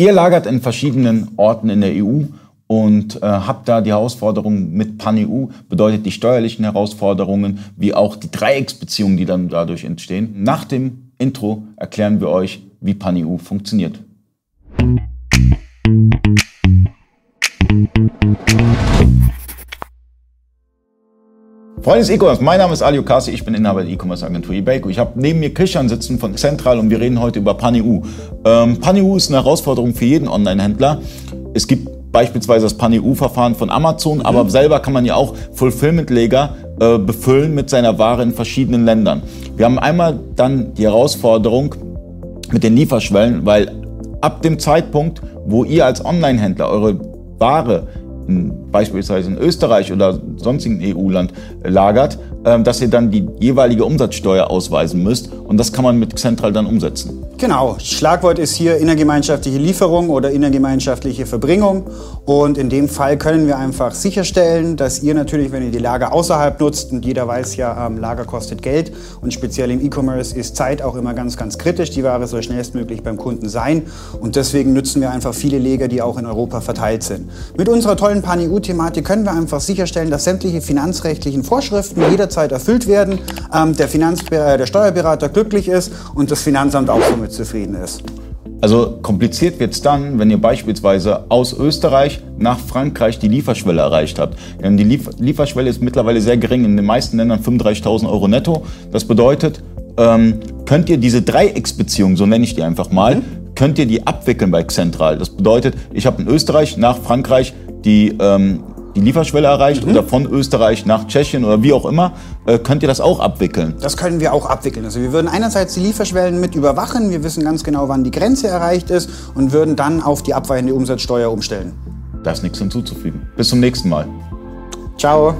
Ihr lagert in verschiedenen Orten in der EU und äh, habt da die Herausforderungen mit PanEU, bedeutet die steuerlichen Herausforderungen, wie auch die Dreiecksbeziehungen, die dann dadurch entstehen. Nach dem Intro erklären wir euch, wie PanEU funktioniert. Freunde des E-Commerce, mein Name ist Ali Okasi, ich bin Inhaber der E-Commerce Agentur eBayco. Ich habe neben mir Christian sitzen von Central und wir reden heute über PanEU. Ähm, PanEU ist eine Herausforderung für jeden Online-Händler. Es gibt beispielsweise das PanEU-Verfahren von Amazon, mhm. aber selber kann man ja auch Fulfillment-Leger äh, befüllen mit seiner Ware in verschiedenen Ländern. Wir haben einmal dann die Herausforderung mit den Lieferschwellen, weil ab dem Zeitpunkt, wo ihr als Online-Händler eure Ware in, beispielsweise in Österreich oder sonstigen EU-Land lagert, ähm, dass ihr dann die jeweilige Umsatzsteuer ausweisen müsst. Und das kann man mit Central dann umsetzen. Genau. Schlagwort ist hier innergemeinschaftliche Lieferung oder innergemeinschaftliche Verbringung. Und in dem Fall können wir einfach sicherstellen, dass ihr natürlich, wenn ihr die Lager außerhalb nutzt, und jeder weiß ja, ähm, Lager kostet Geld und speziell im E-Commerce ist Zeit auch immer ganz, ganz kritisch. Die Ware soll schnellstmöglich beim Kunden sein. Und deswegen nutzen wir einfach viele Lager, die auch in Europa verteilt sind. Mit unserer tollen Pan-EU-Thematik können wir einfach sicherstellen, dass sämtliche finanzrechtlichen Vorschriften jeder jederzeit erfüllt werden, ähm, der, äh, der Steuerberater glücklich ist und das Finanzamt auch somit zufrieden ist. Also kompliziert wird es dann, wenn ihr beispielsweise aus Österreich nach Frankreich die Lieferschwelle erreicht habt. Denn die Lief Lieferschwelle ist mittlerweile sehr gering, in den meisten Ländern 35.000 Euro netto. Das bedeutet, ähm, könnt ihr diese Dreiecksbeziehung, so nenne ich die einfach mal, mhm. könnt ihr die abwickeln bei Xentral. Das bedeutet, ich habe in Österreich nach Frankreich die ähm, die Lieferschwelle erreicht mhm. oder von Österreich nach Tschechien oder wie auch immer, äh, könnt ihr das auch abwickeln? Das können wir auch abwickeln. Also wir würden einerseits die Lieferschwellen mit überwachen, wir wissen ganz genau, wann die Grenze erreicht ist und würden dann auf die abweichende Umsatzsteuer umstellen. Da ist nichts hinzuzufügen. Bis zum nächsten Mal. Ciao.